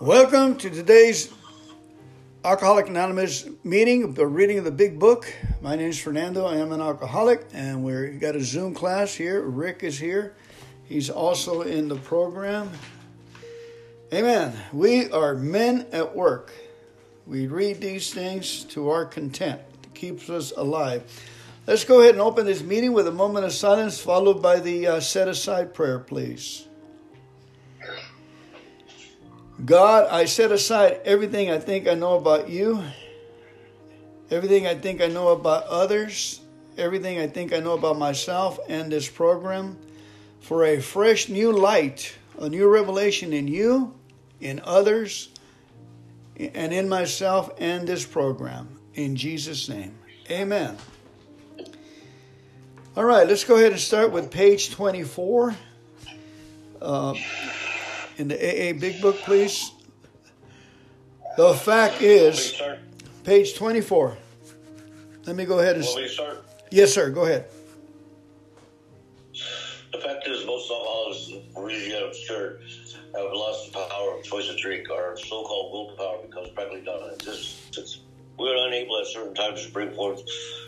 Welcome to today's Alcoholic Anonymous meeting, the reading of the big book. My name is Fernando. I am an alcoholic, and we've got a Zoom class here. Rick is here. He's also in the program. Amen. We are men at work. We read these things to our content. It keeps us alive. Let's go ahead and open this meeting with a moment of silence, followed by the uh, set aside prayer, please. God, I set aside everything I think I know about you, everything I think I know about others, everything I think I know about myself and this program for a fresh new light, a new revelation in you, in others, and in myself and this program. In Jesus' name, amen. All right, let's go ahead and start with page 24. Uh, in the AA Big Book, please. The fact is, page 24. Let me go ahead and. Me to? Yes, sir. Go ahead. The fact is, most alcoholics really absurd have lost the power of choice of drink. Our so-called willpower becomes practically non-existent. We are unable at certain times to bring forth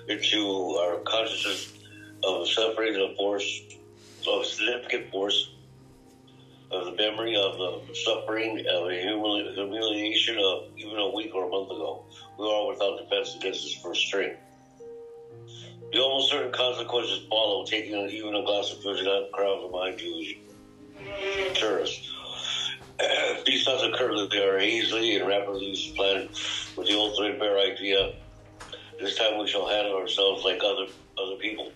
into our consciousness of separating the force, of significant force of the memory of the suffering of a humiliation of even a week or a month ago. We are without defense against this first string. The almost certain consequences follow taking even a glass of food out crowds of mind you tourists. These thoughts occur that they are easily and rapidly supplanted with the old threadbare idea. This time we shall handle ourselves like other other people.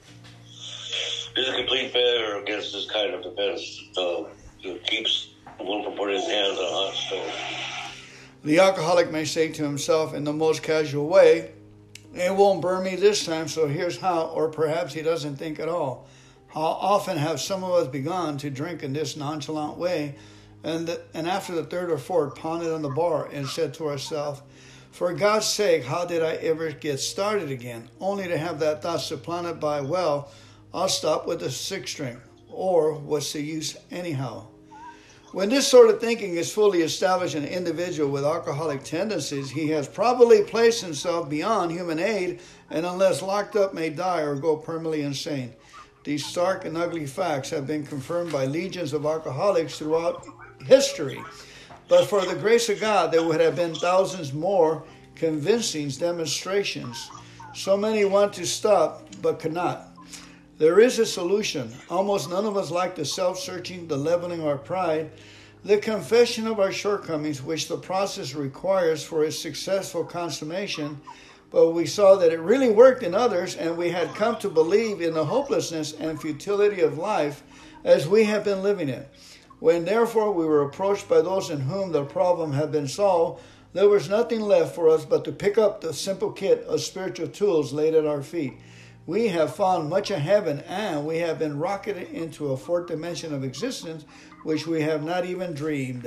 This is a complete failure against this kind of defense. Uh, it keeps one from putting his hands on a hot stove. The alcoholic may say to himself in the most casual way, It won't burn me this time, so here's how, or perhaps he doesn't think at all. How often have some of us begun to drink in this nonchalant way, and, the, and after the third or fourth, pounded on the bar and said to ourselves, For God's sake, how did I ever get started again? Only to have that thought supplanted by, Well, I'll stop with the sixth drink, or what's the use anyhow? When this sort of thinking is fully established in an individual with alcoholic tendencies, he has probably placed himself beyond human aid and, unless locked up, may die or go permanently insane. These stark and ugly facts have been confirmed by legions of alcoholics throughout history. But for the grace of God, there would have been thousands more convincing demonstrations. So many want to stop but cannot. There is a solution. Almost none of us like the self searching, the leveling of our pride, the confession of our shortcomings, which the process requires for its successful consummation. But we saw that it really worked in others, and we had come to believe in the hopelessness and futility of life as we have been living it. When therefore we were approached by those in whom the problem had been solved, there was nothing left for us but to pick up the simple kit of spiritual tools laid at our feet we have found much of heaven and we have been rocketed into a fourth dimension of existence which we have not even dreamed.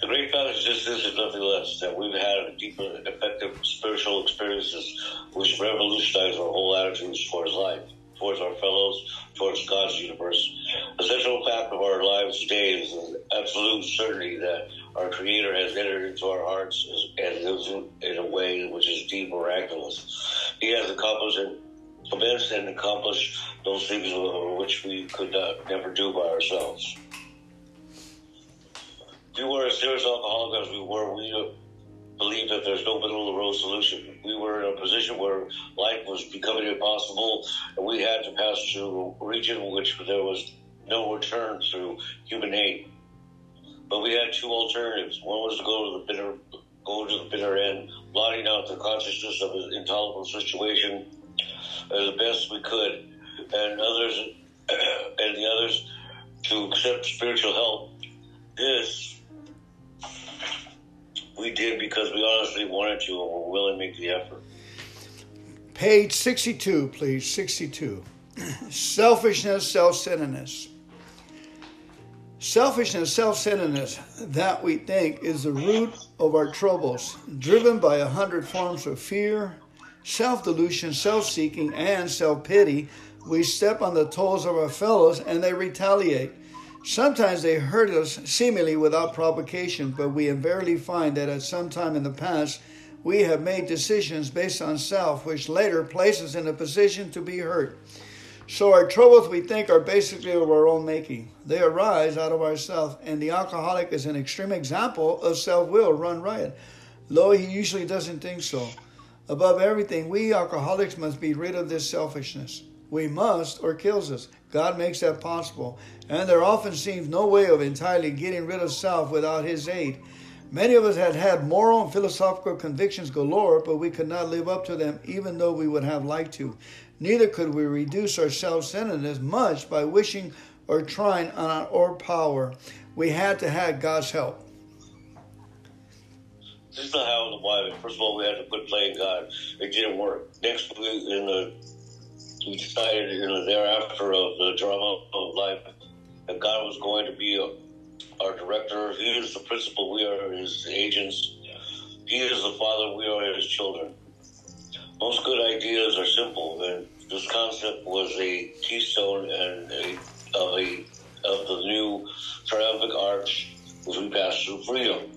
The great just this is nothing less that we've had deeper, effective spiritual experiences which revolutionize our whole attitudes towards life, towards our fellows, towards God's universe. The central fact of our lives today is the absolute certainty that our Creator has entered into our hearts and lives in a way which is deep miraculous. He has accomplished and commenced and accomplished those things which we could not, never do by ourselves. If we were as serious alcoholic as we were, we believed that there's no middle of the road solution. We were in a position where life was becoming impossible, and we had to pass through a region which there was no return through human aid. But we had two alternatives. One was to go to the bitter, go to the bitter end, blotting out the consciousness of an intolerable situation as best we could, and others, and the others to accept spiritual help. This we did because we honestly wanted to and were willing to make the effort. Page 62, please. 62. Selfishness, self centeredness. Selfishness, self centeredness, that we think is the root of our troubles, driven by a hundred forms of fear, self delusion, self seeking, and self pity. We step on the toes of our fellows and they retaliate. Sometimes they hurt us seemingly without provocation, but we invariably find that at some time in the past we have made decisions based on self, which later places us in a position to be hurt. So our troubles we think are basically of our own making. They arise out of ourself, and the alcoholic is an extreme example of self-will run riot. Though he usually doesn't think so. Above everything, we alcoholics must be rid of this selfishness. We must, or kills us. God makes that possible, and there often seems no way of entirely getting rid of self without His aid. Many of us had had moral and philosophical convictions galore, but we could not live up to them even though we would have liked to. Neither could we reduce our self centeredness much by wishing or trying on our own power. We had to have God's help. This is not how the Bible. First of all, we had to quit playing God. It didn't work. Next, in the we decided in the thereafter of the drama of life that God was going to be a, our director. He is the principal. We are his agents. He is the father. We are his children. Most good ideas are simple, and this concept was a keystone and a, of a of the new triumphant arch as we passed through freedom.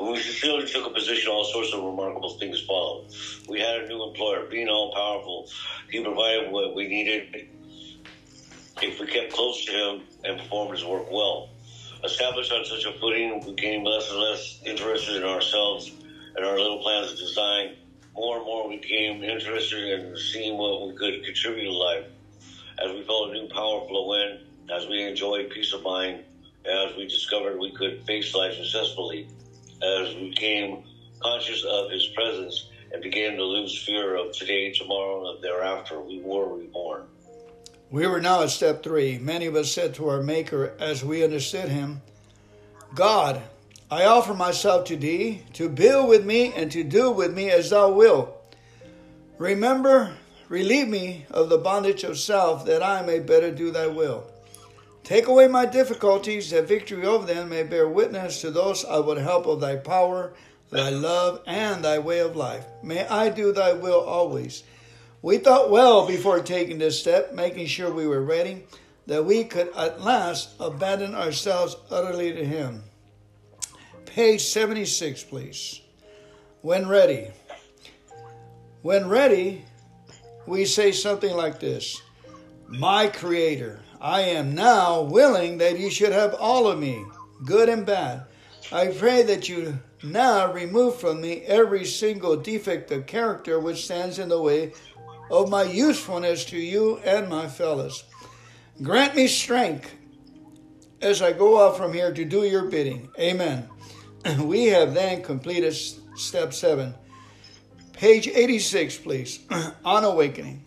When we sincerely took a position, all sorts of remarkable things followed. We had a new employer, being all powerful. He provided what we needed if we kept close to him and performed his work well. Established on such a footing, we became less and less interested in ourselves and our little plans of design. More and more, we became interested in seeing what we could contribute to life. As we felt a new power flow in, as we enjoyed peace of mind, as we discovered we could face life successfully, as we became conscious of his presence and began to lose fear of today, tomorrow, and thereafter, we were reborn. We were now at step three. Many of us said to our Maker as we understood him, God, I offer myself to thee to build with me and to do with me as thou wilt. Remember, relieve me of the bondage of self that I may better do thy will. Take away my difficulties, that victory over them may bear witness to those I would help of thy power, thy love, and thy way of life. May I do thy will always. We thought well before taking this step, making sure we were ready, that we could at last abandon ourselves utterly to him. Page 76, please. When ready. When ready, we say something like this My Creator, I am now willing that you should have all of me, good and bad. I pray that you now remove from me every single defect of character which stands in the way of my usefulness to you and my fellows. Grant me strength as I go out from here to do your bidding. Amen. We have then completed step seven. Page 86, please, on awakening.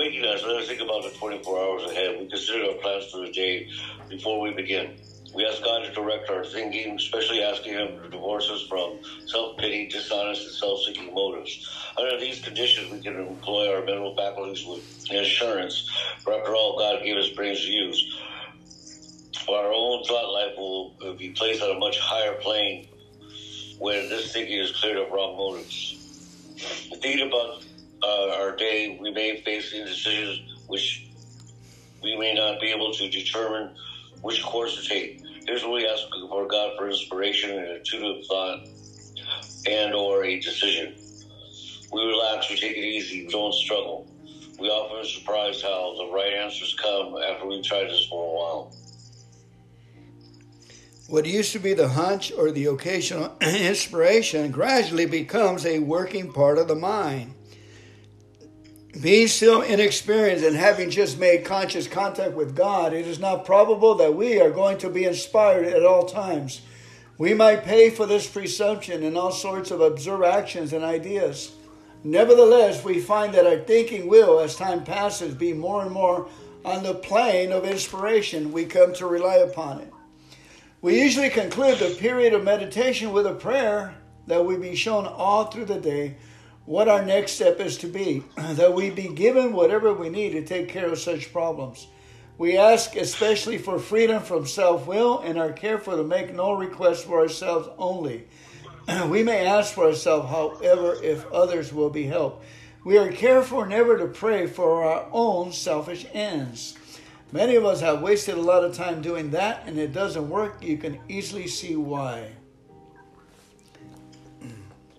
Awakening us, let us think about the 24 hours ahead. We consider our plans for the day before we begin. We ask God to direct our thinking, especially asking Him to divorce us from self pity, dishonest, and self seeking motives. Under these conditions, we can employ our mental faculties with assurance, for after all, God gave us brains to use. Our own thought life will be placed on a much higher plane when this thinking is cleared of wrong motives. Thinking about uh, our day, we may face indecisions which we may not be able to determine which course to take. Here's what we ask for God for inspiration and intuitive thought and or a decision. We relax, we take it easy, we don't struggle. We often are surprised how the right answers come after we've tried this for a while. What used to be the hunch or the occasional inspiration gradually becomes a working part of the mind. Being still inexperienced and having just made conscious contact with God, it is not probable that we are going to be inspired at all times. We might pay for this presumption in all sorts of absurd actions and ideas. Nevertheless, we find that our thinking will, as time passes, be more and more on the plane of inspiration. We come to rely upon it. We usually conclude the period of meditation with a prayer that we be shown all through the day what our next step is to be, that we be given whatever we need to take care of such problems. We ask especially for freedom from self will and are careful to make no requests for ourselves only. we may ask for ourselves, however, if others will be helped. We are careful never to pray for our own selfish ends. Many of us have wasted a lot of time doing that and it doesn't work. You can easily see why.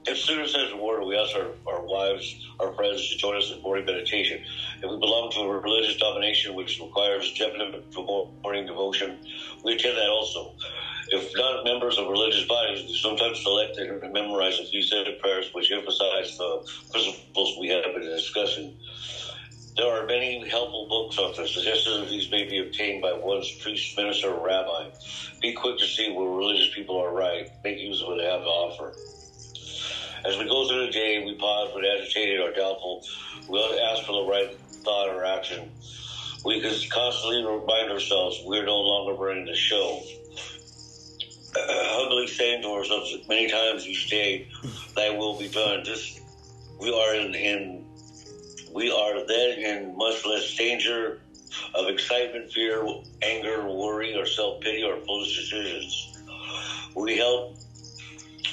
If students says a word, we ask our, our wives, our friends to join us in morning meditation. If we belong to a religious domination which requires definite morning devotion, we attend that also. If not members of religious bodies, we sometimes select and memorize a few set of prayers which emphasize the principles we have been discussing. There are many helpful books on this. Suggestions of these may be obtained by one's priest, minister, or rabbi. Be quick to see where religious people are right. Make use of what they have to offer. As we go through the day, we pause when agitated or doubtful. We ask for the right thought or action. We can constantly remind ourselves we're no longer running the show. Humbly saying to ourselves many times each day, "Thy will be done." This we are in, in we are then in much less danger of excitement, fear, anger, worry, or self pity, or foolish decisions. We help.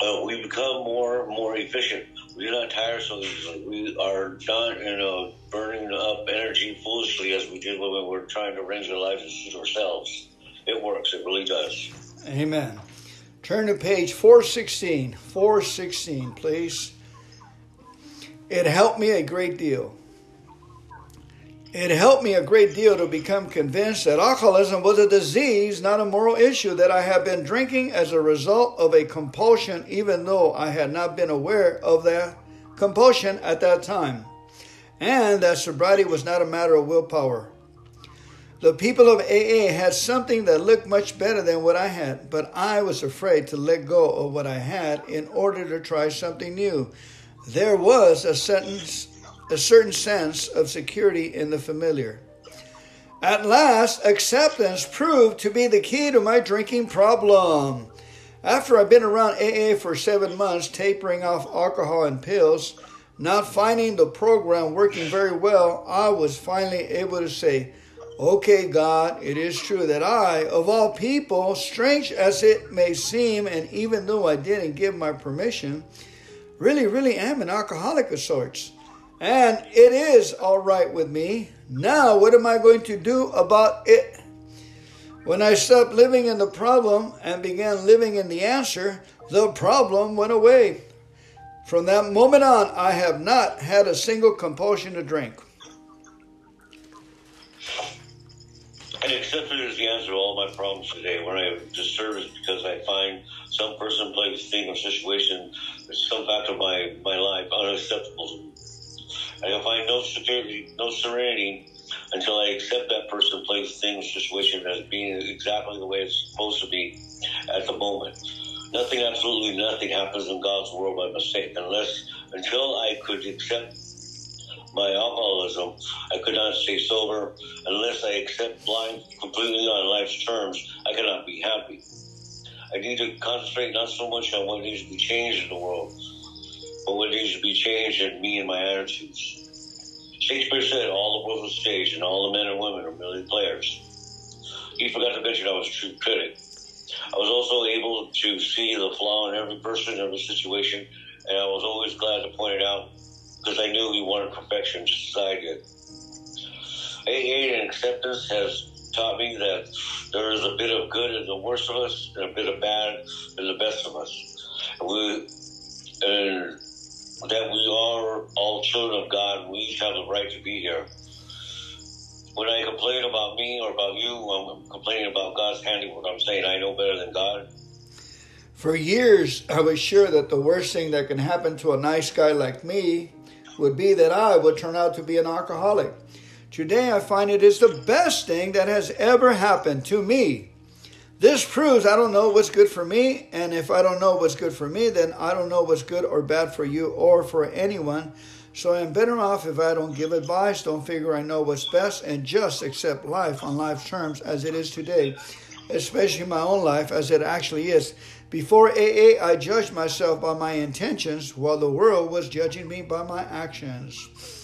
Uh, we become more more efficient. We do not so. We are not you know burning up energy foolishly as we did when we were trying to arrange our lives and ourselves. It works. It really does. Amen. Turn to page 416. 416, please. It helped me a great deal. It helped me a great deal to become convinced that alcoholism was a disease, not a moral issue, that I had been drinking as a result of a compulsion, even though I had not been aware of that compulsion at that time, and that sobriety was not a matter of willpower. The people of AA had something that looked much better than what I had, but I was afraid to let go of what I had in order to try something new. There was a sentence a certain sense of security in the familiar. At last, acceptance proved to be the key to my drinking problem. After I'd been around AA for seven months, tapering off alcohol and pills, not finding the program working very well, I was finally able to say, Okay, God, it is true that I, of all people, strange as it may seem, and even though I didn't give my permission, really, really am an alcoholic of sorts. And it is all right with me. Now, what am I going to do about it? When I stopped living in the problem and began living in the answer, the problem went away. From that moment on, I have not had a single compulsion to drink. And accepted as the answer to all my problems today. When I disturb is because I find some person, place, thing, or situation, some fact of my, my life unacceptable I can find no security, no serenity until I accept that person, place, thing, situation as being exactly the way it's supposed to be at the moment. Nothing, absolutely nothing happens in God's world by mistake unless, until I could accept my alcoholism, I could not stay sober. Unless I accept blind completely on life's terms, I cannot be happy. I need to concentrate not so much on what needs to be changed in the world, but what needs to be changed in me and my attitudes. Shakespeare said, all the world is stage and all the men and women are merely players. He forgot to mention I was a true critic. I was also able to see the flaw in every person, every situation, and I was always glad to point it out because I knew he wanted perfection just I did. AA and acceptance has taught me that there is a bit of good in the worst of us and a bit of bad in the best of us. And we, and that we are all children of God. We each have the right to be here. When I complain about me or about you, I'm complaining about God's handiwork. I'm saying I know better than God. For years, I was sure that the worst thing that can happen to a nice guy like me would be that I would turn out to be an alcoholic. Today, I find it is the best thing that has ever happened to me. This proves I don't know what's good for me, and if I don't know what's good for me, then I don't know what's good or bad for you or for anyone. So I'm better off if I don't give advice, don't figure I know what's best, and just accept life on life's terms as it is today, especially my own life as it actually is. Before AA, I judged myself by my intentions, while the world was judging me by my actions.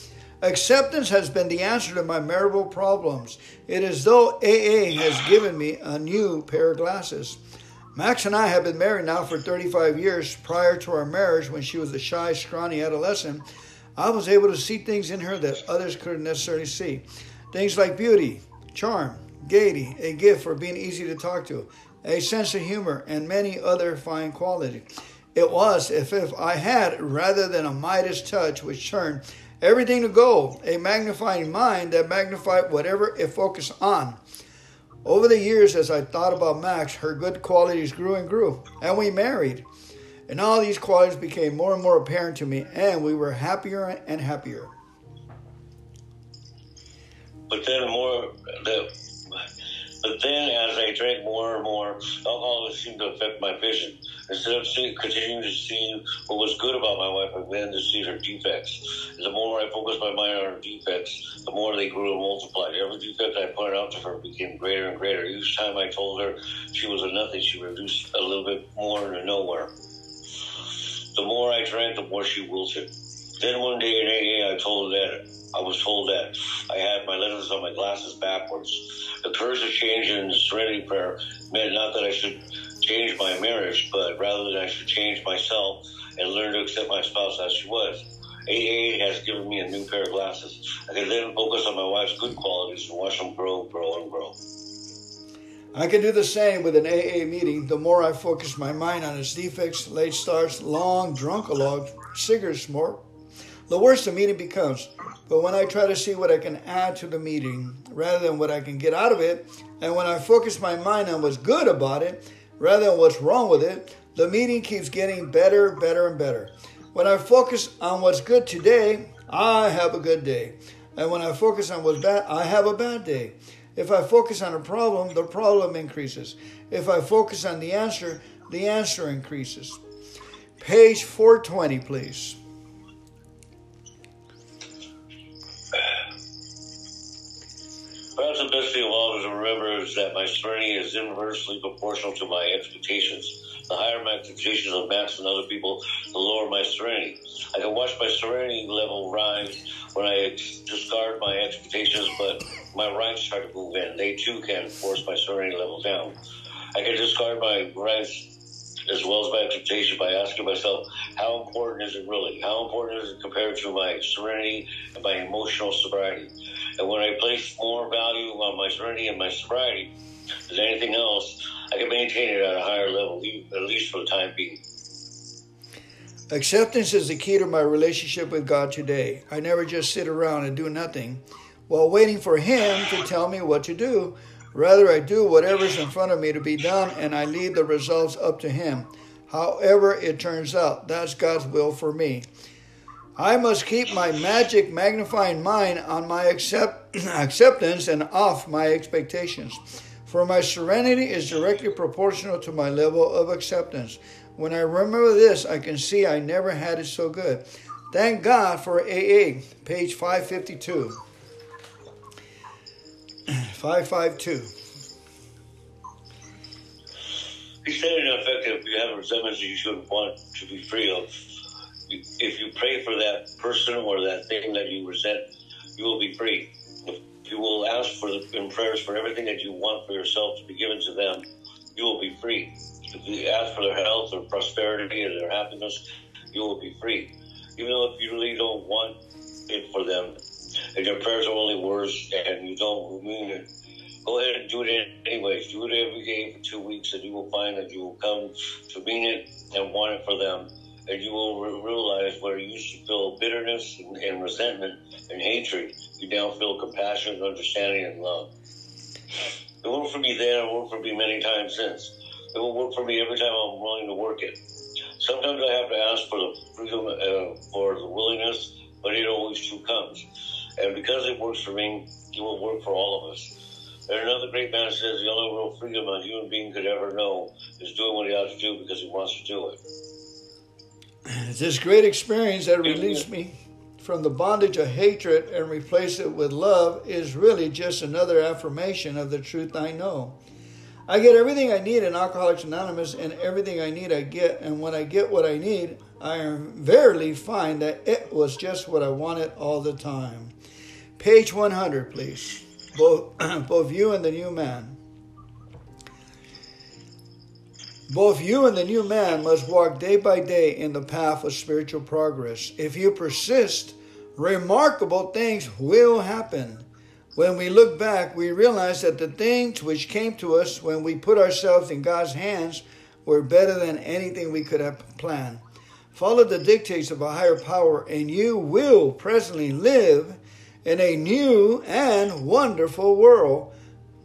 Acceptance has been the answer to my marital problems. It is though AA has given me a new pair of glasses. Max and I have been married now for 35 years. Prior to our marriage, when she was a shy, scrawny adolescent, I was able to see things in her that others couldn't necessarily see. Things like beauty, charm, gaiety, a gift for being easy to talk to, a sense of humor, and many other fine qualities. It was as if I had, rather than a Midas touch which turned everything to gold, a magnifying mind that magnified whatever it focused on. Over the years, as I thought about Max, her good qualities grew and grew, and we married. And all these qualities became more and more apparent to me, and we were happier and happier. But then more, but then as I drank more and more, alcohol seemed to affect my vision. Instead of seeing, continuing to see what was good about my wife, I began to see her defects. And the more I focused my mind on her defects, the more they grew and multiplied. Every defect I pointed out to her became greater and greater. Each time I told her she was a nothing, she reduced a little bit more into nowhere. The more I drank, the more she wilted. Then one day in AA, I told her that I was told that I had my lenses on my glasses backwards. The courage of change in serenity prayer meant not that I should change my marriage, but rather that I should change myself and learn to accept my spouse as she was. AA has given me a new pair of glasses. I can then focus on my wife's good qualities and watch them grow, grow, and grow. I can do the same with an AA meeting. The more I focus my mind on its defects, late starts, long drunkalogs, cigarette smoke, the worse the meeting becomes. But when I try to see what I can add to the meeting rather than what I can get out of it, and when I focus my mind on what's good about it rather than what's wrong with it, the meeting keeps getting better, better, and better. When I focus on what's good today, I have a good day. And when I focus on what's bad, I have a bad day. If I focus on a problem, the problem increases. If I focus on the answer, the answer increases. Page 420, please. Thing of all to remember is that my serenity is inversely proportional to my expectations. The higher my expectations of Max and other people, the lower my serenity. I can watch my serenity level rise when I discard my expectations, but my rights start to move in. They too can force my serenity level down. I can discard my rights as well as my expectation by asking myself, how important is it really? How important is it compared to my serenity and my emotional sobriety? And when I place more value on my serenity and my sobriety than anything else, I can maintain it at a higher level, at least for the time being. Acceptance is the key to my relationship with God today. I never just sit around and do nothing while waiting for Him to tell me what to do. Rather, I do whatever's in front of me to be done and I leave the results up to Him. However, it turns out, that's God's will for me. I must keep my magic magnifying mind on my accept, acceptance and off my expectations. For my serenity is directly proportional to my level of acceptance. When I remember this, I can see I never had it so good. Thank God for AA, page 552. 552. He said, in effect, if you have resentments you shouldn't want to be free of, if you pray for that person or that thing that you resent, you will be free. If you will ask for the, in prayers for everything that you want for yourself to be given to them, you will be free. If you ask for their health or prosperity or their happiness, you will be free. Even though if you really don't want it for them, and your prayers are only words and you don't mean it, go ahead and do it anyways. Do it every day for two weeks, and you will find that you will come to mean it and want it for them and you will re- realize where you used to feel bitterness and, resentment and hatred, you now feel compassion, understanding, and love. It worked for me then, it worked for me many times since. It will work for me every time I'm willing to work it. Sometimes I have to ask for the freedom, uh, for the willingness, but it always too comes. And because it works for me, it will work for all of us. And another great man says the only real freedom a human being could ever know is doing what he ought to do because he wants to do it. This great experience that released me from the bondage of hatred and replaced it with love is really just another affirmation of the truth I know. I get everything I need in Alcoholics Anonymous, and everything I need I get. And when I get what I need, I verily find that it was just what I wanted all the time. Page 100, please. Both, both you and the new man. Both you and the new man must walk day by day in the path of spiritual progress. If you persist remarkable things will happen. When we look back, we realize that the things which came to us when we put ourselves in God's hands were better than anything we could have planned. Follow the dictates of a higher power, and you will presently live in a new and wonderful world,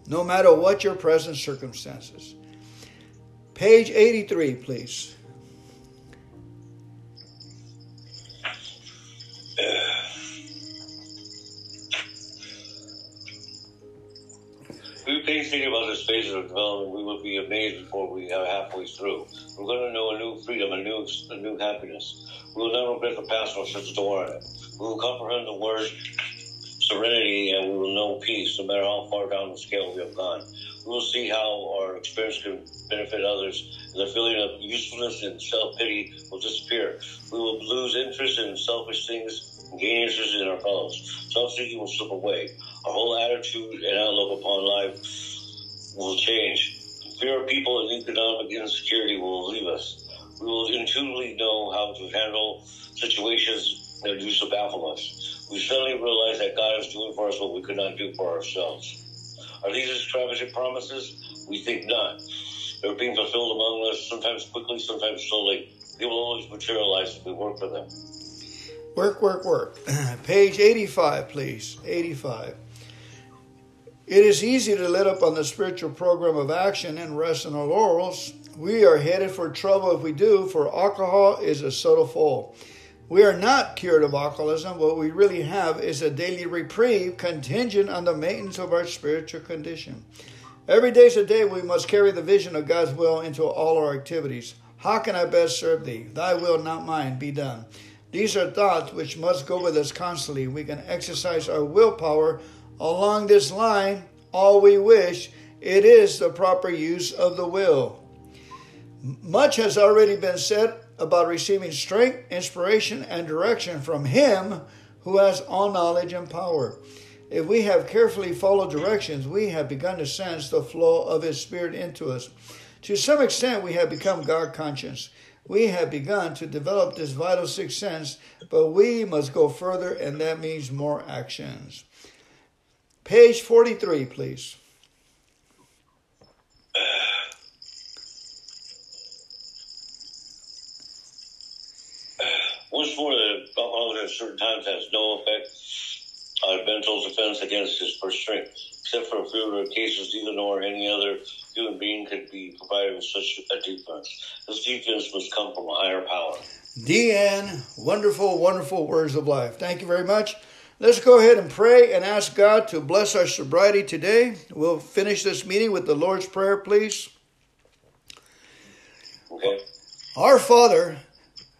no matter what your present circumstances. Page 83, please. We painstaking about this phase of development, we will be amazed before we are halfway through. We're going to know a new freedom, a new, a new happiness. We will never regret the past nor such door in it. We will comprehend the word serenity and we will know peace no matter how far down the scale we have gone. We will see how our experience can benefit others and the feeling of usefulness and self-pity will disappear. We will lose interest in selfish things and gain interest in our fellows. Self-seeking will slip away. Our whole attitude and outlook upon life will change. Fear of people and economic insecurity will leave us. We will intuitively know how to handle situations that used to baffle us. We suddenly realize that God is doing for us what we could not do for ourselves. Are these extravagant promises? We think not. They're being fulfilled among us, sometimes quickly, sometimes slowly. They will always materialize if we work for them. Work, work, work. Page 85, please. 85. It is easy to let up on the spiritual program of action and rest on our laurels. We are headed for trouble if we do, for alcohol is a subtle foe. We are not cured of alcoholism. What we really have is a daily reprieve contingent on the maintenance of our spiritual condition. Every day is a day we must carry the vision of God's will into all our activities. How can I best serve thee? Thy will, not mine, be done. These are thoughts which must go with us constantly. We can exercise our willpower along this line all we wish. It is the proper use of the will. Much has already been said about receiving strength, inspiration, and direction from Him who has all knowledge and power. If we have carefully followed directions, we have begun to sense the flow of His Spirit into us. To some extent, we have become God conscious we have begun to develop this vital sixth sense, but we must go further, and that means more actions. Page 43, please. Once more, the alcohol at certain times has no effect on Bentel's defense against his first strength, except for a few rare cases, neither nor any other human being could be provided with such a defense. This defense must come from a higher power. Deanne, wonderful, wonderful words of life. Thank you very much. Let's go ahead and pray and ask God to bless our sobriety today. We'll finish this meeting with the Lord's Prayer, please. Okay. Our Father,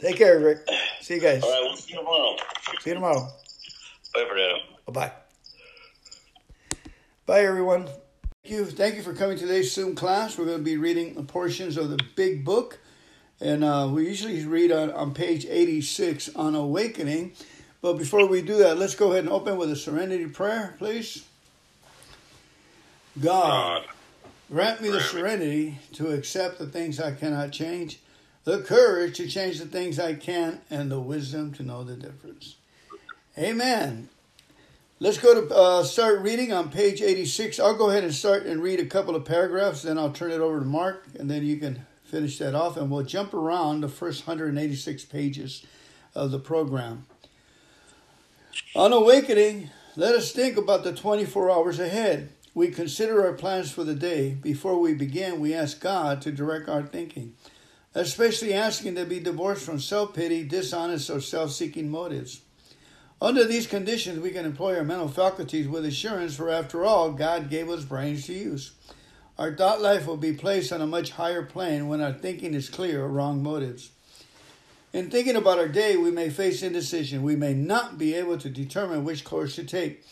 Take care, Rick. See you guys. All right, we'll see you tomorrow. See you tomorrow. Bye, Fernando. Bye. Bye, everyone. Thank you. Thank you for coming to today's Zoom class. We're going to be reading portions of the big book. And uh, we usually read on, on page 86 on awakening. But before we do that, let's go ahead and open with a serenity prayer, please. God, grant me the serenity to accept the things I cannot change, the courage to change the things I can, and the wisdom to know the difference. Amen. Let's go to uh, start reading on page 86. I'll go ahead and start and read a couple of paragraphs, then I'll turn it over to Mark, and then you can finish that off, and we'll jump around the first 186 pages of the program. On awakening, let us think about the 24 hours ahead. We consider our plans for the day. Before we begin, we ask God to direct our thinking, especially asking to be divorced from self pity, dishonest, or self seeking motives. Under these conditions, we can employ our mental faculties with assurance, for after all, God gave us brains to use. Our thought life will be placed on a much higher plane when our thinking is clear of wrong motives. In thinking about our day, we may face indecision. We may not be able to determine which course to take.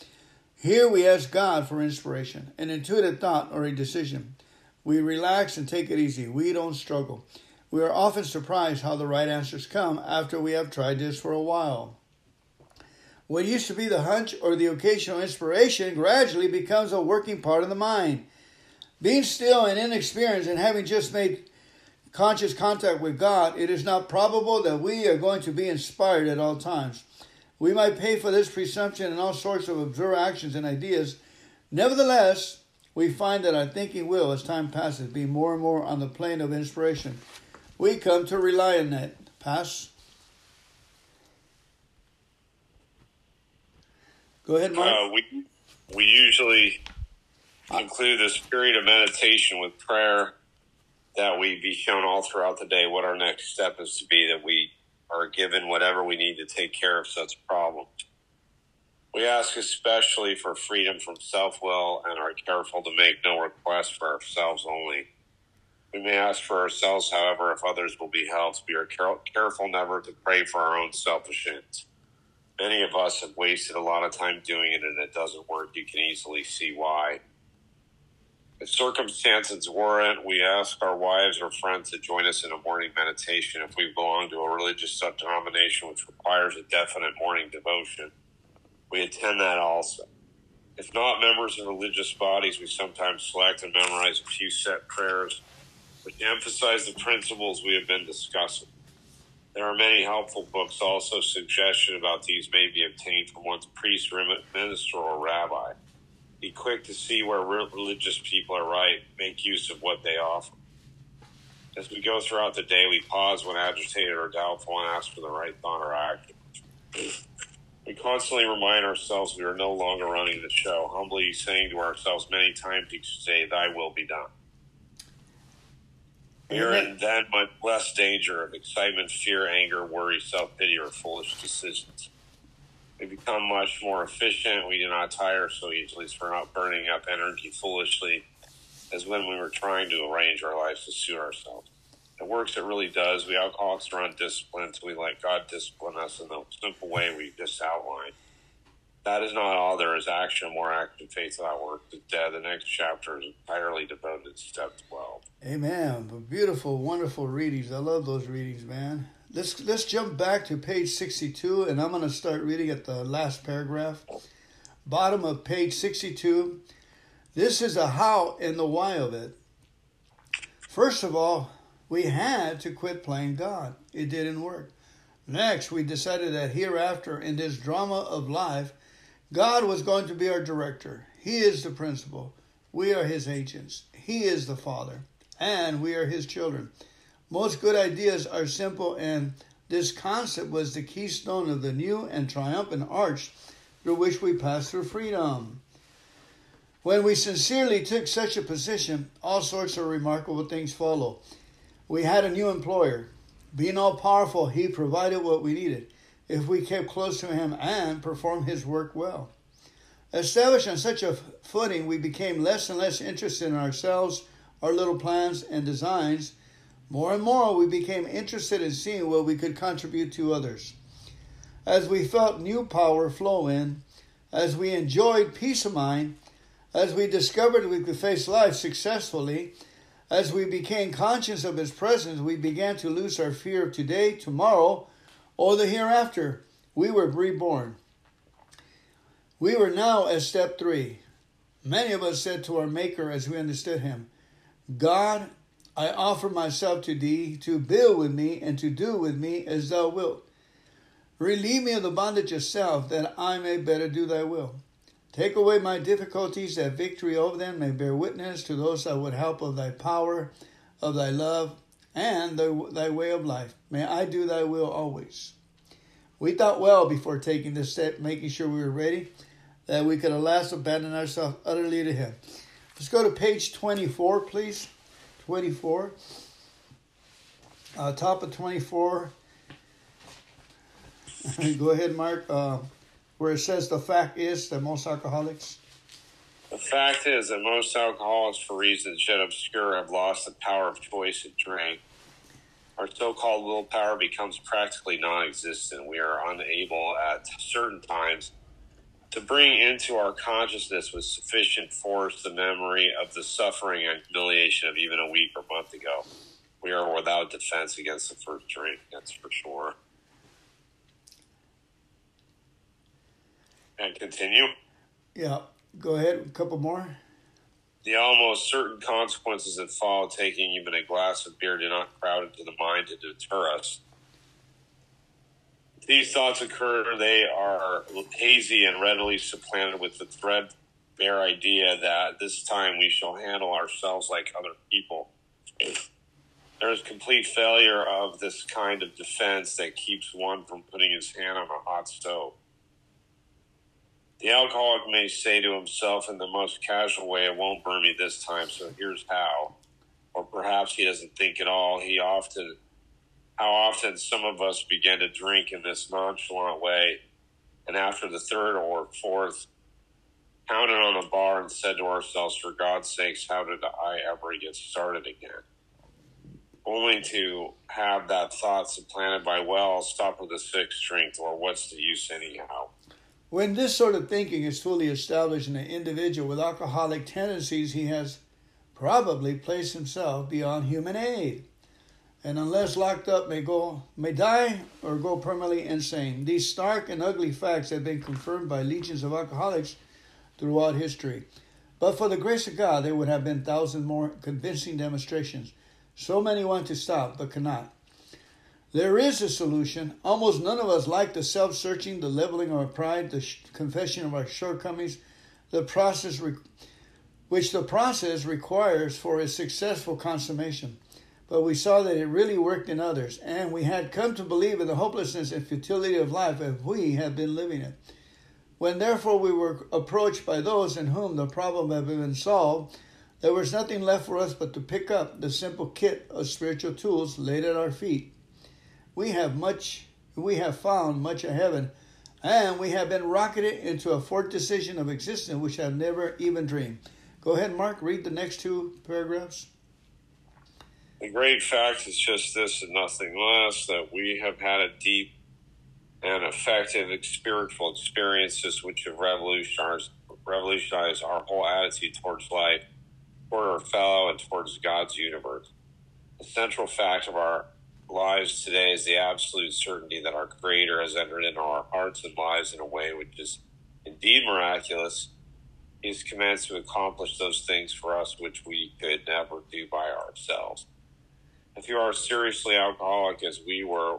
Here we ask God for inspiration, an intuitive thought, or a decision. We relax and take it easy. We don't struggle. We are often surprised how the right answers come after we have tried this for a while. What used to be the hunch or the occasional inspiration gradually becomes a working part of the mind. Being still and inexperienced and having just made conscious contact with God, it is not probable that we are going to be inspired at all times. We might pay for this presumption in all sorts of absurd actions and ideas. Nevertheless, we find that our thinking will, as time passes, be more and more on the plane of inspiration. We come to rely on that. Pass. Go ahead, Mark. Uh, we we usually conclude this period of meditation with prayer that we be shown all throughout the day what our next step is to be, that we are given whatever we need to take care of such problems. We ask especially for freedom from self will and are careful to make no request for ourselves only. We may ask for ourselves, however, if others will be helped. We are careful never to pray for our own selfish ends. Many of us have wasted a lot of time doing it and it doesn't work. You can easily see why. If circumstances warrant, we ask our wives or friends to join us in a morning meditation if we belong to a religious denomination which requires a definite morning devotion. We attend that also. If not members of religious bodies, we sometimes select and memorize a few set prayers which emphasize the principles we have been discussing. There are many helpful books. Also, suggestion about these may be obtained from one's priest, minister, or rabbi. Be quick to see where religious people are right. Make use of what they offer. As we go throughout the day, we pause when agitated or doubtful and ask for the right thought or action. We constantly remind ourselves we are no longer running the show, humbly saying to ourselves many times each day, Thy will be done. We are in then much less danger of excitement, fear, anger, worry, self pity, or foolish decisions. We become much more efficient. We do not tire so easily, so we're not burning up energy foolishly as when we were trying to arrange our lives to suit ourselves. It works, it really does. We alcoholics are undisciplined, so we let God discipline us in the simple way we just outlined. That is not all. There is action, more action, faith without work is dead. The next chapter is entirely devoted to step 12. Amen. Beautiful, wonderful readings. I love those readings, man. Let's let's jump back to page 62 and I'm going to start reading at the last paragraph. Bottom of page 62. This is a how and the why of it. First of all, we had to quit playing God. It didn't work. Next, we decided that hereafter in this drama of life, God was going to be our director. He is the principal. We are his agents. He is the father. And we are his children. Most good ideas are simple, and this concept was the keystone of the new and triumphant arch through which we pass through freedom. When we sincerely took such a position, all sorts of remarkable things follow. We had a new employer. Being all powerful, he provided what we needed if we kept close to him and performed his work well. Established on such a footing, we became less and less interested in ourselves, our little plans and designs. More and more, we became interested in seeing what we could contribute to others. As we felt new power flow in, as we enjoyed peace of mind, as we discovered we could face life successfully, as we became conscious of His presence, we began to lose our fear of today, tomorrow, or the hereafter. We were reborn. We were now at step three. Many of us said to our Maker as we understood Him, God, I offer myself to Thee to build with me and to do with me as Thou wilt. Relieve me of the bondage of self that I may better do Thy will. Take away my difficulties that victory over them may bear witness to those that would help of Thy power, of Thy love, and thy, way of life. May I do thy will always. We thought well before taking this step, making sure we were ready, that we could at last abandon ourselves utterly to Him. Let's go to page 24, please. 24. Uh, top of 24. go ahead, Mark. Uh, where it says the fact is that most alcoholics the fact is that most alcoholics, for reasons yet obscure, have lost the power of choice in drink. our so called willpower becomes practically non existent. We are unable at certain times to bring into our consciousness with sufficient force the memory of the suffering and humiliation of even a week or month ago. We are without defense against the first drink, that's for sure. And continue. Yeah, go ahead. A couple more. The almost certain consequences that follow taking even a glass of beer do not crowd into the mind to deter us. These thoughts occur, they are hazy and readily supplanted with the threadbare idea that this time we shall handle ourselves like other people. There is complete failure of this kind of defense that keeps one from putting his hand on a hot stove. The alcoholic may say to himself in the most casual way, It won't burn me this time, so here's how. Or perhaps he doesn't think at all. He often, how often some of us begin to drink in this nonchalant way, and after the third or fourth, pounded on the bar and said to ourselves, For God's sakes, how did I ever get started again? Only to have that thought supplanted by, Well, I'll stop with a sixth drink, or what's the use anyhow? When this sort of thinking is fully established in an individual with alcoholic tendencies, he has probably placed himself beyond human aid, and unless locked up, may go may die or go permanently insane. These stark and ugly facts have been confirmed by legions of alcoholics throughout history. But for the grace of God, there would have been thousands more convincing demonstrations. So many want to stop, but cannot. There is a solution. Almost none of us like the self searching, the leveling of our pride, the sh- confession of our shortcomings, the process re- which the process requires for a successful consummation. But we saw that it really worked in others, and we had come to believe in the hopelessness and futility of life if we had been living it. When therefore we were approached by those in whom the problem had been solved, there was nothing left for us but to pick up the simple kit of spiritual tools laid at our feet we have much we have found much of heaven and we have been rocketed into a fourth decision of existence which I have never even dreamed. Go ahead, Mark, read the next two paragraphs. The great fact is just this and nothing less that we have had a deep and effective spiritual experiences which have revolutionized, revolutionized our whole attitude towards life, toward our fellow, and towards God's universe. The central fact of our lives today is the absolute certainty that our Creator has entered into our hearts and lives in a way which is indeed miraculous. He's commenced to accomplish those things for us which we could never do by ourselves. If you are seriously alcoholic, as we were,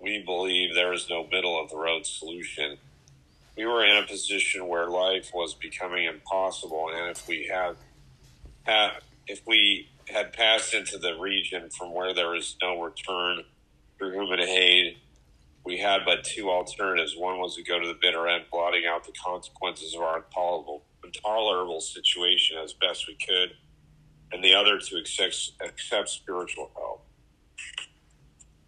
we believe there is no middle of the road solution. We were in a position where life was becoming impossible, and if we had, had if we had passed into the region from where there was no return through human aid. We had but two alternatives. One was to go to the bitter end, blotting out the consequences of our intolerable, intolerable situation as best we could, and the other to accept, accept spiritual help.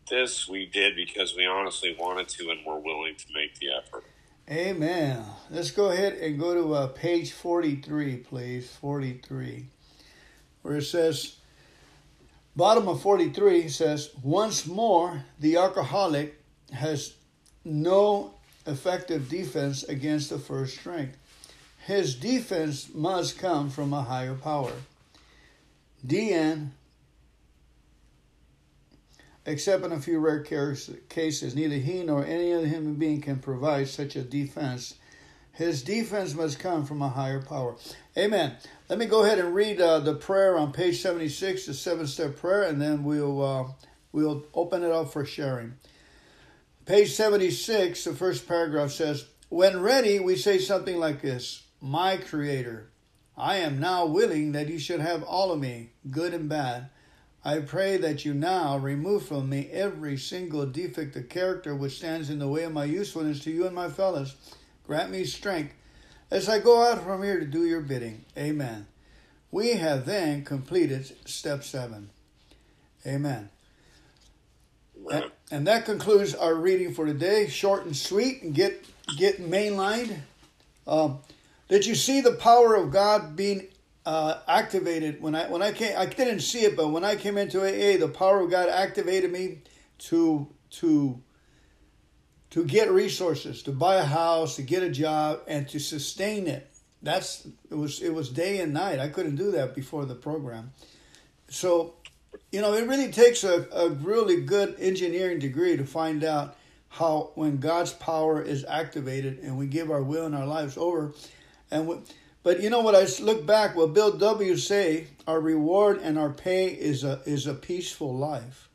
This we did because we honestly wanted to and were willing to make the effort. Amen. Let's go ahead and go to uh, page 43, please. 43 where it says, bottom of 43 says, once more, the alcoholic has no effective defense against the first strength. His defense must come from a higher power. DN, except in a few rare cases, neither he nor any other human being can provide such a defense. His defense must come from a higher power. Amen. Let me go ahead and read uh, the prayer on page 76, the seven step prayer, and then we'll, uh, we'll open it up for sharing. Page 76, the first paragraph says, When ready, we say something like this My Creator, I am now willing that you should have all of me, good and bad. I pray that you now remove from me every single defect of character which stands in the way of my usefulness to you and my fellows. Grant me strength as I go out from here to do your bidding. Amen. We have then completed step seven. Amen. And, and that concludes our reading for today. Short and sweet and get get mainlined. Um, did you see the power of God being uh, activated when I when I came. I didn't see it, but when I came into AA, the power of God activated me to to to get resources, to buy a house, to get a job, and to sustain it. That's it was it was day and night. I couldn't do that before the program. So, you know, it really takes a, a really good engineering degree to find out how when God's power is activated and we give our will and our lives over, and but you know what? I look back. What Bill W. say, our reward and our pay is a is a peaceful life,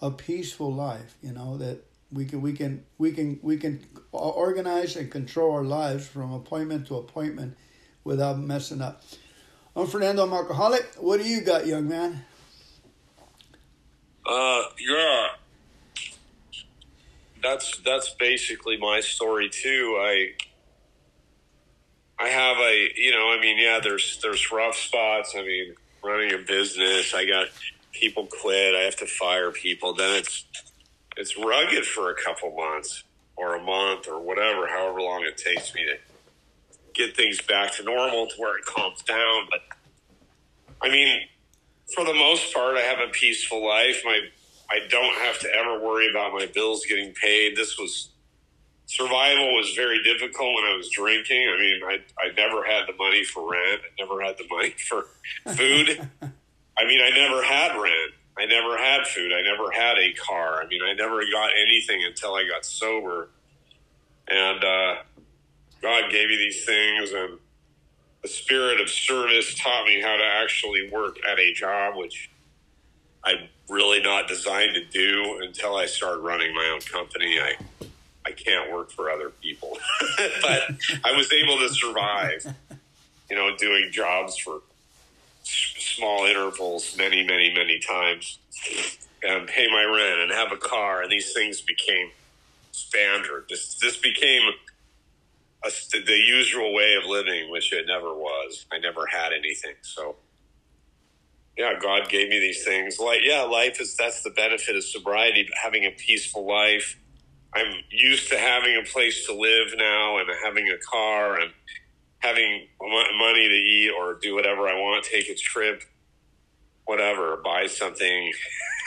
a peaceful life. You know that we can we can we can we can organize and control our lives from appointment to appointment without messing up. I'm Fernando I'm alcoholic. What do you got, young man? Uh, yeah, that's that's basically my story too. I I have a you know I mean yeah there's there's rough spots. I mean running a business, I got people quit. I have to fire people. Then it's it's rugged for a couple months or a month or whatever, however long it takes me to get things back to normal to where it calms down. But I mean, for the most part, I have a peaceful life. My I don't have to ever worry about my bills getting paid. This was survival was very difficult when I was drinking. I mean, I I never had the money for rent. I never had the money for food. I mean, I never had rent. I never had food. I never had a car. I mean, I never got anything until I got sober. And uh, God gave me these things, and the spirit of service taught me how to actually work at a job, which I'm really not designed to do until I start running my own company. I I can't work for other people, but I was able to survive. You know, doing jobs for small intervals many, many, many times and pay my rent and have a car. And these things became standard. This, this became a, the usual way of living, which it never was. I never had anything. So, yeah, God gave me these things. Like, yeah, life is that's the benefit of sobriety, having a peaceful life. I'm used to having a place to live now and having a car and having money to eat or do whatever I want, take a trip, whatever, buy something.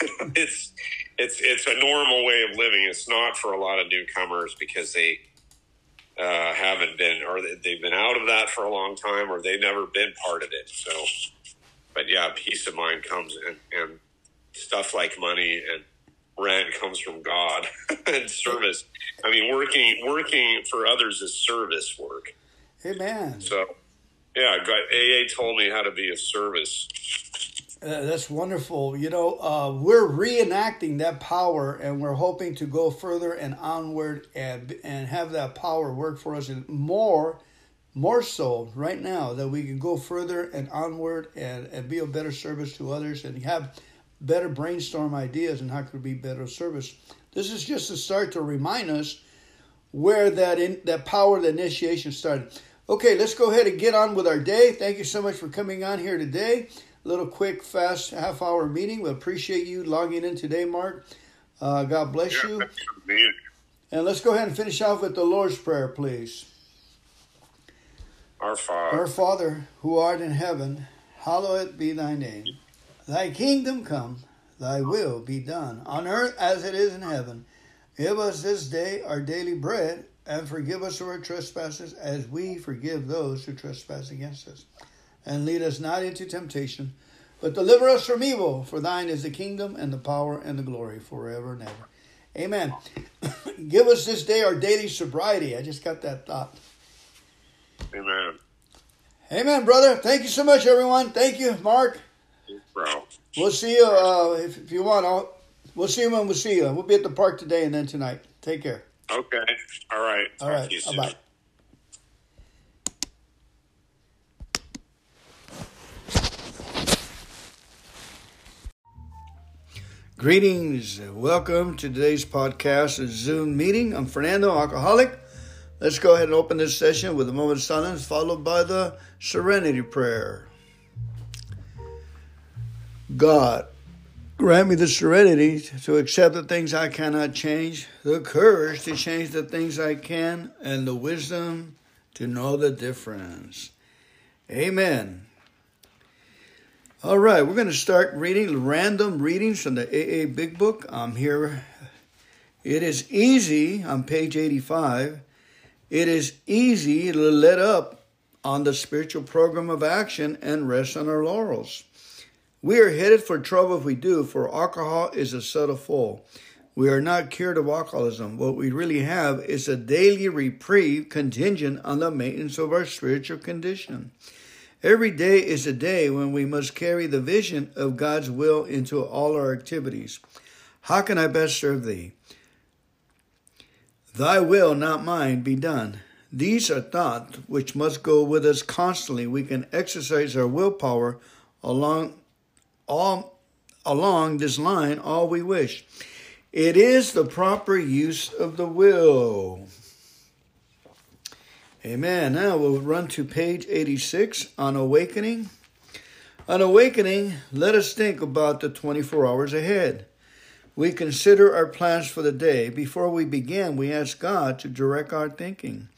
it's it's it's a normal way of living. It's not for a lot of newcomers because they uh, haven't been or they've been out of that for a long time or they've never been part of it. So, but yeah, peace of mind comes in and stuff like money and rent comes from God and service. I mean, working working for others is service work. Amen. So, yeah, AA told me how to be of service. Uh, that's wonderful. You know, uh, we're reenacting that power, and we're hoping to go further and onward, and and have that power work for us and more, more so right now that we can go further and onward and and be of better service to others and have better brainstorm ideas and how could be better service. This is just a start to remind us where that in, that power, the initiation started. Okay, let's go ahead and get on with our day. Thank you so much for coming on here today. A little quick, fast half hour meeting. We appreciate you logging in today, Mark. Uh, God bless yeah, you. And let's go ahead and finish off with the Lord's Prayer, please. Our Father. Our Father, who art in heaven, hallowed be thy name. Thy kingdom come, thy will be done, on earth as it is in heaven. Give us this day our daily bread and forgive us our trespasses as we forgive those who trespass against us. And lead us not into temptation, but deliver us from evil. For thine is the kingdom and the power and the glory forever and ever. Amen. Give us this day our daily sobriety. I just got that thought. Amen. Amen, brother. Thank you so much, everyone. Thank you, Mark. Bro. We'll see you uh, if, if you want. I'll, we'll see you when we see you. We'll be at the park today and then tonight. Take care. Okay. All right. All right. Bye bye. Greetings. Welcome to today's podcast, a Zoom meeting. I'm Fernando, alcoholic. Let's go ahead and open this session with a moment of silence, followed by the serenity prayer. God, Grant me the serenity to accept the things I cannot change, the courage to change the things I can, and the wisdom to know the difference. Amen. All right, we're going to start reading random readings from the AA Big Book. I'm here. It is easy on page 85. It is easy to let up on the spiritual program of action and rest on our laurels. We are headed for trouble if we do, for alcohol is a subtle foe. We are not cured of alcoholism. What we really have is a daily reprieve contingent on the maintenance of our spiritual condition. Every day is a day when we must carry the vision of God's will into all our activities. How can I best serve thee? Thy will, not mine, be done. These are thoughts which must go with us constantly. We can exercise our willpower along all along this line all we wish. It is the proper use of the will. Amen. Now we'll run to page 86 on awakening. On awakening, let us think about the 24 hours ahead. We consider our plans for the day. Before we begin, we ask God to direct our thinking,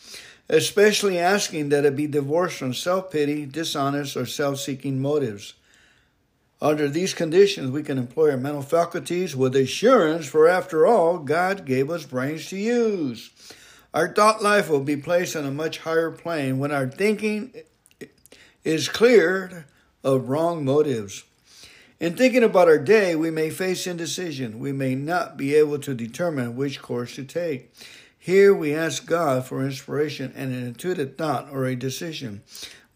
especially asking that it be divorced from self pity, dishonest, or self seeking motives. Under these conditions, we can employ our mental faculties with assurance, for after all, God gave us brains to use. Our thought life will be placed on a much higher plane when our thinking is cleared of wrong motives. In thinking about our day, we may face indecision. We may not be able to determine which course to take. Here we ask God for inspiration and an intuitive thought or a decision.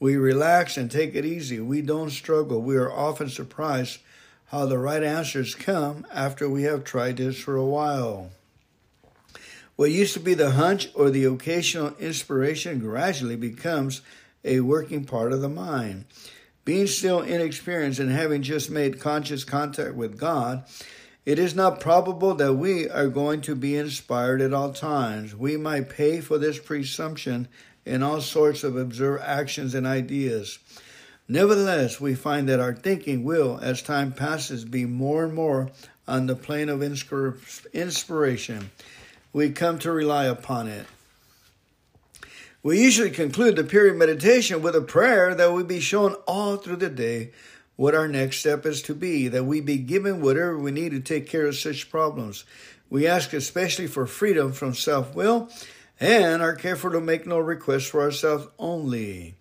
We relax and take it easy. We don't struggle. We are often surprised how the right answers come after we have tried this for a while. What used to be the hunch or the occasional inspiration gradually becomes a working part of the mind. Being still inexperienced and having just made conscious contact with God, it is not probable that we are going to be inspired at all times. We might pay for this presumption in all sorts of observed actions and ideas. Nevertheless, we find that our thinking will, as time passes, be more and more on the plane of inspiration we come to rely upon it. We usually conclude the period meditation with a prayer that will be shown all through the day what our next step is to be, that we be given whatever we need to take care of such problems. We ask especially for freedom from self will and are careful to make no requests for ourselves only.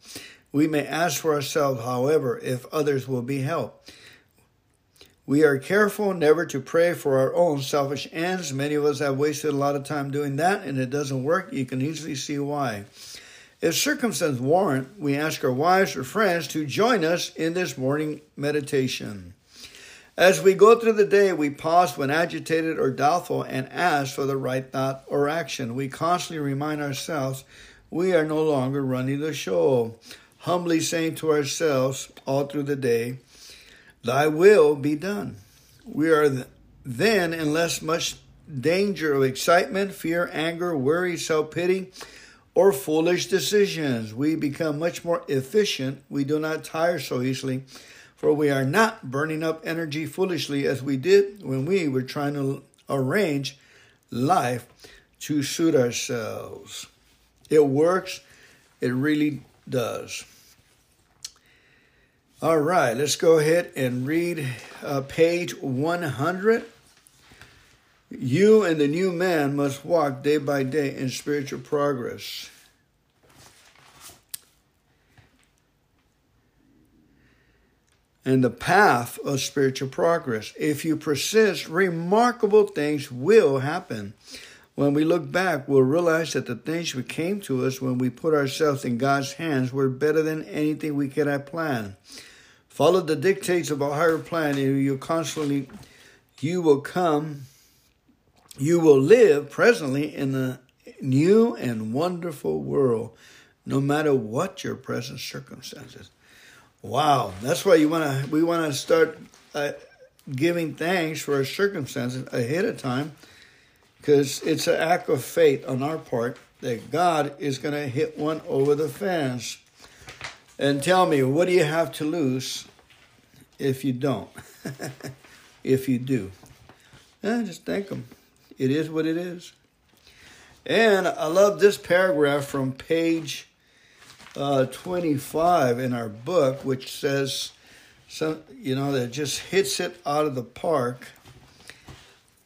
We may ask for ourselves, however, if others will be helped. We are careful never to pray for our own selfish ends. Many of us have wasted a lot of time doing that and it doesn't work. You can easily see why. If circumstances warrant, we ask our wives or friends to join us in this morning meditation. As we go through the day, we pause when agitated or doubtful and ask for the right thought or action. We constantly remind ourselves we are no longer running the show, humbly saying to ourselves all through the day, Thy will be done. We are then in less much danger of excitement, fear, anger, worry, self pity, or foolish decisions. We become much more efficient. We do not tire so easily, for we are not burning up energy foolishly as we did when we were trying to arrange life to suit ourselves. It works, it really does. All right, let's go ahead and read uh, page 100. You and the new man must walk day by day in spiritual progress. And the path of spiritual progress. If you persist, remarkable things will happen. When we look back, we'll realize that the things that came to us when we put ourselves in God's hands were better than anything we could have planned. Follow the dictates of a higher plan, and you constantly, you will come, you will live presently in the new and wonderful world, no matter what your present circumstances. Wow, that's why you want to. We want to start uh, giving thanks for our circumstances ahead of time, because it's an act of faith on our part that God is going to hit one over the fence. And tell me, what do you have to lose if you don't. if you do. Eh, just thank them. It is what it is. And I love this paragraph from page uh, 25 in our book, which says, some you know that just hits it out of the park.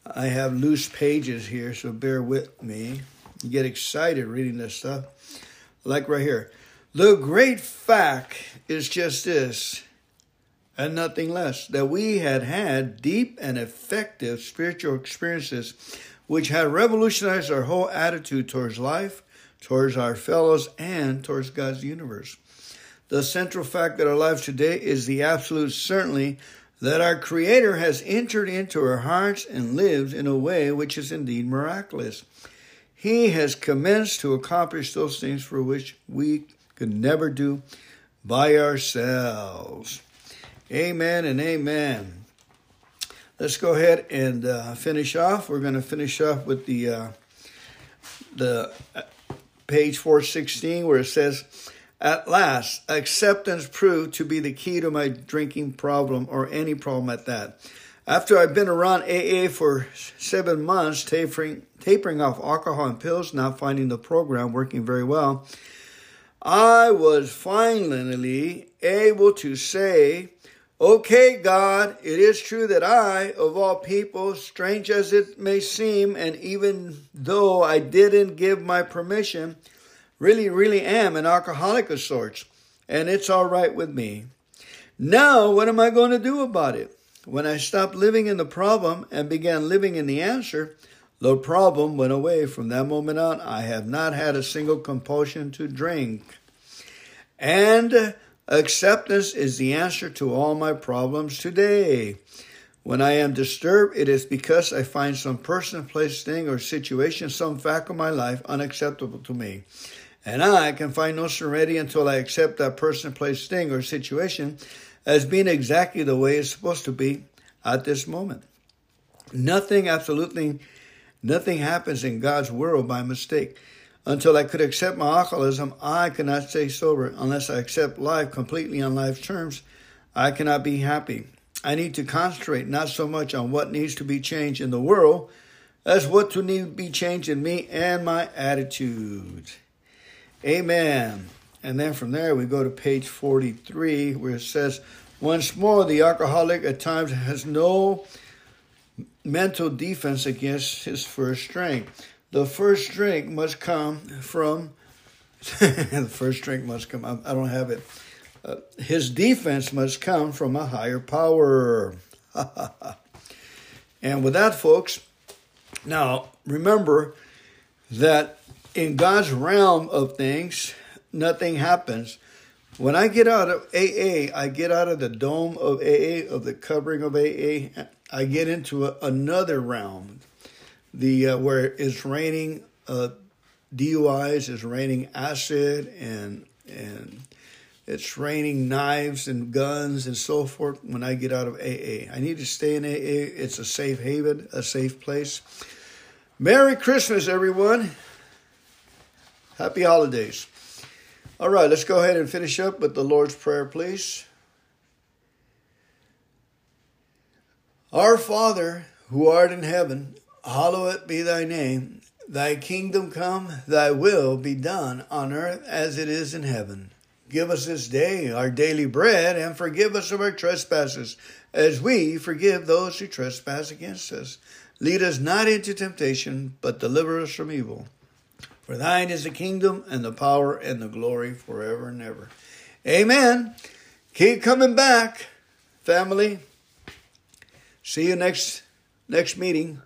I have loose pages here, so bear with me. You get excited reading this stuff. Like right here. The great fact is just this, and nothing less, that we had had deep and effective spiritual experiences which had revolutionized our whole attitude towards life, towards our fellows, and towards God's universe. The central fact of our lives today is the absolute certainty that our Creator has entered into our hearts and lives in a way which is indeed miraculous. He has commenced to accomplish those things for which we could never do by ourselves. Amen and amen. Let's go ahead and uh, finish off. We're going to finish off with the uh, the uh, page 416 where it says, "At last, acceptance proved to be the key to my drinking problem or any problem at that." After I've been around AA for seven months, tapering tapering off alcohol and pills, not finding the program working very well, I was finally able to say Okay, God, it is true that I, of all people, strange as it may seem, and even though I didn't give my permission, really, really am an alcoholic of sorts, and it's all right with me. Now, what am I going to do about it? When I stopped living in the problem and began living in the answer, the problem went away. From that moment on, I have not had a single compulsion to drink. And Acceptance is the answer to all my problems today. When I am disturbed, it is because I find some person, place, thing, or situation, some fact of my life unacceptable to me. And I can find no serenity until I accept that person, place, thing, or situation as being exactly the way it's supposed to be at this moment. Nothing, absolutely nothing happens in God's world by mistake. Until I could accept my alcoholism, I cannot stay sober. Unless I accept life completely on life's terms, I cannot be happy. I need to concentrate not so much on what needs to be changed in the world as what to need to be changed in me and my attitude. Amen. And then from there we go to page 43 where it says, Once more, the alcoholic at times has no mental defense against his first strength the first drink must come from the first drink must come i don't have it. Uh, his defense must come from a higher power. And with that folks now remember that in god's realm of things nothing happens. When i get out of aa i get out of the dome of aa of the covering of aa i get into a, another realm the uh, where it's raining uh, DUIs, it's raining acid, and and it's raining knives and guns and so forth. When I get out of AA, I need to stay in AA. It's a safe haven, a safe place. Merry Christmas, everyone. Happy holidays. All right, let's go ahead and finish up with the Lord's Prayer, please. Our Father, who art in heaven, Hallowed be thy name. Thy kingdom come, thy will be done on earth as it is in heaven. Give us this day our daily bread and forgive us of our trespasses as we forgive those who trespass against us. Lead us not into temptation, but deliver us from evil. For thine is the kingdom and the power and the glory forever and ever. Amen. Keep coming back, family. See you next next meeting.